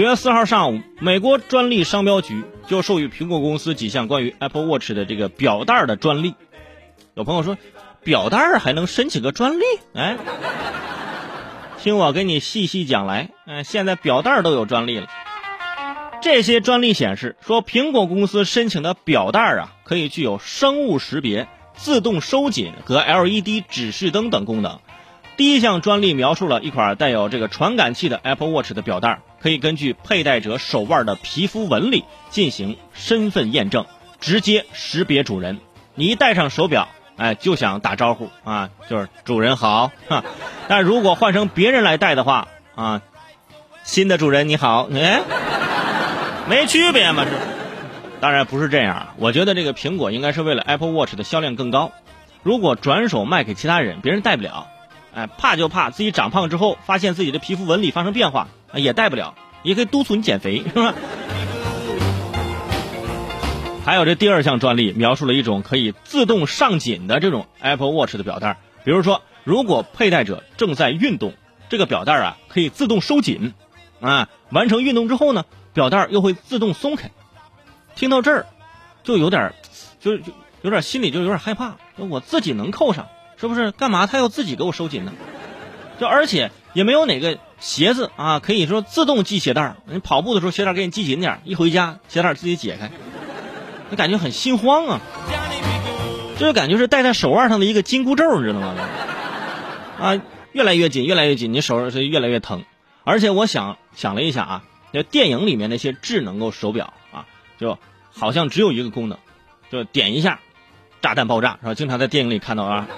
九月四号上午，美国专利商标局就授予苹果公司几项关于 Apple Watch 的这个表带的专利。有朋友说，表带还能申请个专利？哎，听我给你细细讲来。哎，现在表带都有专利了。这些专利显示，说苹果公司申请的表带啊，可以具有生物识别、自动收紧和 LED 指示灯等功能。第一项专利描述了一款带有这个传感器的 Apple Watch 的表带，可以根据佩戴者手腕的皮肤纹理进行身份验证，直接识别主人。你一戴上手表，哎，就想打招呼啊，就是主人好哈。但如果换成别人来戴的话啊，新的主人你好，哎，没区别嘛是？当然不是这样，我觉得这个苹果应该是为了 Apple Watch 的销量更高，如果转手卖给其他人，别人戴不了。哎，怕就怕自己长胖之后，发现自己的皮肤纹理发生变化，也戴不了，也可以督促你减肥，是吧？还有这第二项专利描述了一种可以自动上紧的这种 Apple Watch 的表带，比如说，如果佩戴者正在运动，这个表带啊可以自动收紧，啊，完成运动之后呢，表带又会自动松开。听到这儿，就有点，就就有点心里就有点害怕，我自己能扣上。是不是干嘛他要自己给我收紧呢？就而且也没有哪个鞋子啊，可以说自动系鞋带你跑步的时候鞋带给你系紧点一回家鞋带自己解开，你感觉很心慌啊。这就感觉是戴在手腕上的一个紧箍咒，你知道吗？啊，越来越紧，越来越紧，你手是越来越疼。而且我想想了一下啊，那电影里面那些智能够手表啊，就好像只有一个功能，就点一下，炸弹爆炸是吧？经常在电影里看到啊。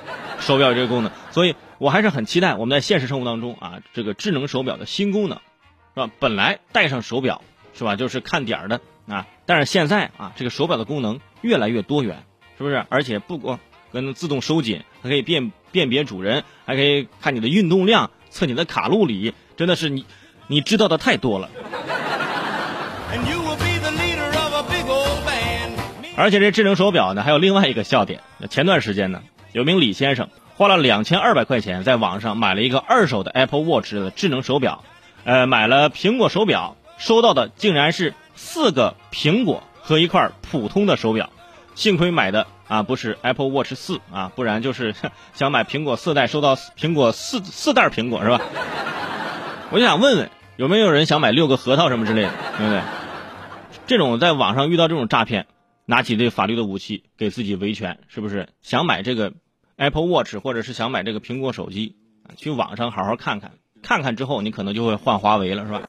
手表这个功能，所以我还是很期待我们在现实生活当中啊，这个智能手表的新功能，是吧？本来戴上手表是吧，就是看点儿的啊，但是现在啊，这个手表的功能越来越多元，是不是？而且不光跟自动收紧，还可以辨辨别主人，还可以看你的运动量，测你的卡路里，真的是你你知道的太多了。而且这智能手表呢，还有另外一个笑点，前段时间呢。有名李先生花了两千二百块钱在网上买了一个二手的 Apple Watch 的智能手表，呃，买了苹果手表，收到的竟然是四个苹果和一块普通的手表。幸亏买的啊不是 Apple Watch 四啊，不然就是 想买苹果四代，收到苹果四四袋苹果是吧？我就想问问，有没有人想买六个核桃什么之类的，对不对？这种在网上遇到这种诈骗，拿起这法律的武器给自己维权，是不是？想买这个？Apple Watch，或者是想买这个苹果手机，去网上好好看看，看看之后你可能就会换华为了，是吧？